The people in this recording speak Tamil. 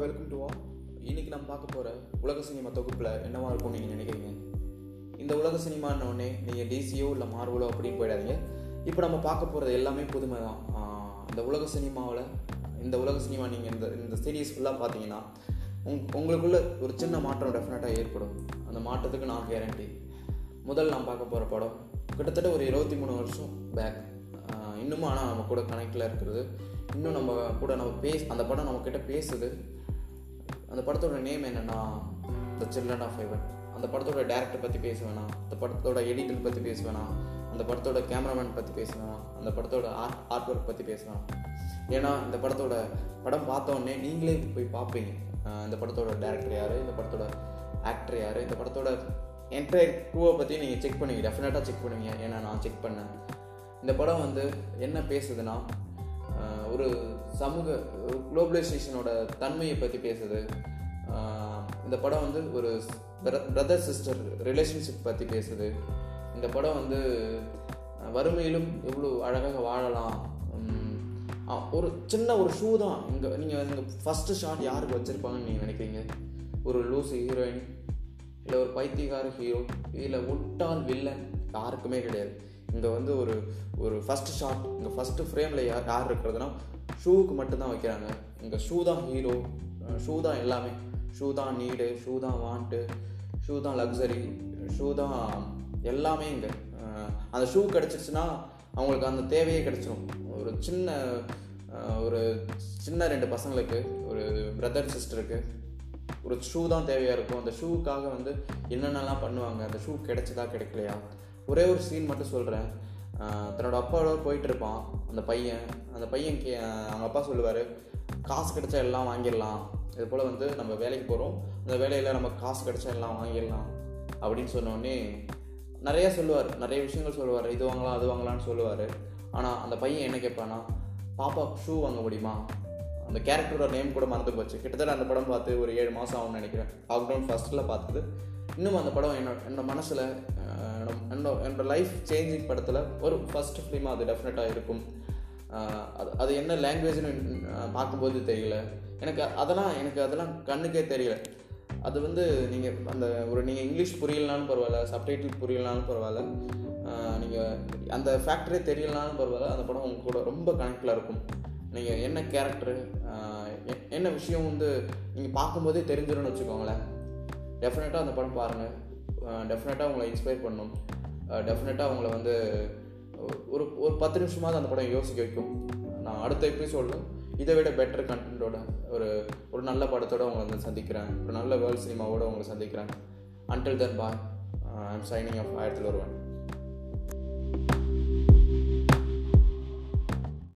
வா இன்னைக்கு நம்ம பார்க்க போகிற உலக சினிமா தொகுப்பில் என்னவா இருக்கும்னு நீங்கள் நினைக்கிறீங்க? இந்த உலக சினிமான்னொடனே நீங்கள் டிசியோ இல்லை மார்வலோ அப்படின்னு போயிடாதீங்க. இப்போ நம்ம பார்க்க போகிறது எல்லாமே புதுமை தான் இந்த உலக சினிமாவில் இந்த உலக சினிமா நீங்கள் இந்த இந்த சீரீஸ் ஃபுல்லாக பார்த்தீங்கன்னா உங் உங்களுக்குள்ள ஒரு சின்ன மாற்றம் டெஃபினட்டாக ஏற்படும். அந்த மாற்றத்துக்கு நான் கேரண்டி முதல் நான் பார்க்க போகிற படம் கிட்டத்தட்ட ஒரு இருபத்தி மூணு வருஷம் பேக் இன்னுமும் ஆனால் நம்ம கூட கனெக்டில் இருக்கிறது. இன்னும் நம்ம கூட நம்ம பேச அந்த படம் நம்மக்கிட்ட பேசுது. அந்த படத்தோட நேம் என்னென்னா த சில்ட்ரன் ஆஃப் ஹெவன் அந்த படத்தோட டேரக்டர் பற்றி பேச வேணாம் அந்த படத்தோட எடிட்டர் பற்றி பேச வேணாம் அந்த படத்தோட கேமராமேன் பற்றி பேச வேணாம் அந்த படத்தோட ஆர்ட் ஆர்ட் ஒர்க் பற்றி பேசலாம் ஏன்னா இந்த படத்தோட படம் பார்த்த உடனே நீங்களே போய் பார்ப்பீங்க. இந்த படத்தோட டேரக்டர் யார் இந்த படத்தோட ஆக்டர் யார் இந்த படத்தோட என்டையர் க்ரூவை பற்றி நீங்கள் செக் பண்ணுவீங்க. டெஃபினட்டாக செக் பண்ணுவீங்க. ஏன்னா நான் செக் பண்ணேன். இந்த படம் வந்து என்ன பேசுதுன்னா ஒரு சமூக குளோபலைசேஷனோட தன்மையை பற்றி பேசுது. இந்த படம் வந்து ஒரு பிரதர் சிஸ்டர் ரிலேஷன்ஷிப் பற்றி பேசுது. இந்த படம் வந்து வறுமையிலும் எவ்வளோ அழகாக வாழலாம். ஒரு சின்ன ஒரு ஷூ தான். இங்கே நீங்கள் இங்கே ஃபஸ்ட்டு ஷாட் யாருக்கு வச்சுருப்பாங்கன்னு நீங்கள் நினைக்கிறீங்க? ஒரு லூஸ் ஹீரோயின் இல்லை ஒரு பைத்தியகார ஹீரோ இல்லை உட்டால் வில்லன் யாருக்குமே கிடையாது. இங்கே வந்து ஒரு ஒரு ஃபஸ்ட்டு ஷாட் இங்கே ஃபஸ்ட்டு ஃப்ரேமில் யார் யார் இருக்கிறதுனா ஷூவுக்கு மட்டும்தான் வைக்கிறாங்க. இங்கே ஷூ தான் ஹீரோ ஷூ தான் எல்லாமே. ஷூ தான் நீடு ஷூ தான் வாண்ட்டு ஷூ தான் லக்ஸரி ஷூ தான் எல்லாமே இங்கே. அந்த ஷூ கிடச்சிருச்சுன்னா அவங்களுக்கு அந்த தேவையே கிடச்சிரும். ஒரு சின்ன ஒரு சின்ன ரெண்டு பசங்களுக்கு ஒரு பிரதர் சிஸ்டருக்கு ஒரு ஷூ தான் தேவையாக இருக்கும். அந்த ஷூவுக்காக வந்து என்னென்னலாம் பண்ணுவாங்க? அந்த ஷூ கிடைச்சதா கிடைக்கலையா? ஒரே ஒரு சீன் மட்டும் சொல்கிறேன் தன்னோட அப்பாவோட போயிட்டு இருப்பான் அந்த பையன் அந்த பையன் கே அவங்க அப்பா சொல்லுவார் காசு கிடைச்சா எல்லாம் வாங்கிடலாம். இது போல் வந்து நம்ம வேலைக்கு போகிறோம் அந்த வேலையில் நம்ம காசு கிடைச்சா எல்லாம் வாங்கிடலாம். அப்படின்னு சொன்னோடனே நிறைய சொல்லுவார். நிறைய விஷயங்கள் சொல்லுவார். இது வாங்கலாம் அது வாங்கலாம்னு சொல்லுவார். ஆனால் அந்த பையன் என்ன கேட்பானா பாப்பா ஷூ வாங்க முடியுமா? அந்த கேரக்டரோட நேம் கூட மறந்து போச்சு. கிட்டத்தட்ட அந்த படம் பார்த்து ஒரு ஏழு மாதம் ஆகும்னு நினைக்கிறேன். லாக்டவுன் ஃபஸ்ட்டில் பார்த்தது. இன்னும் அந்த படம் என்னோட என்னோட மனசில் என்னோட என்னோட லைஃப் சேஞ்சிங் படத்தில் ஒரு ஃபஸ்ட் ஃபிலிமாக அது டெஃபினட்டாக இருக்கும். அது அது என்ன லாங்குவேஜ்னு பார்க்கும்போது தெரியல. எனக்கு அதெல்லாம் எனக்கு அதெல்லாம் கண்ணுக்கே தெரியல. அது வந்து நீங்கள் அந்த ஒரு நீங்கள் இங்கிலீஷ் புரியலனாலும் பரவாயில்ல சப்டைட்டில் புரியலனாலும் பரவாயில்ல. நீங்கள் அந்த ஃபேக்டரே தெரியலனாலும் பரவாயில்ல அந்த படம் உங்க கூட ரொம்ப கனெக்டில் இருக்கும். நீங்கள் என்ன கேரக்டரு என்ன விஷயம் வந்து நீங்கள் பார்க்கும்போதே தெரிஞ்சிடும்னு வச்சுக்கோங்களேன். டெஃபினட்டாக அந்த படம் பாருங்கள் டெஃபினட்டாக உங்களை இன்ஸ்பயர் பண்ணும். டெஃபினட்டாக உங்களை வந்து ஒரு ஒரு பத்து நிமிஷமாவது அந்த படம் யோசிக்க வைக்கும். நான் அடுத்த எபிசோடில் இதை விட பெட்டர் கண்டென்ட்டோட ஒரு ஒரு நல்ல படத்தோடு உங்களை வந்து சந்திக்கிறேன். ஒரு நல்ல வேர்ல்ட் சினிமாவோடு உங்களை சந்திக்கிறேன். Until then bye I'm signing off Aayirathil Oruvan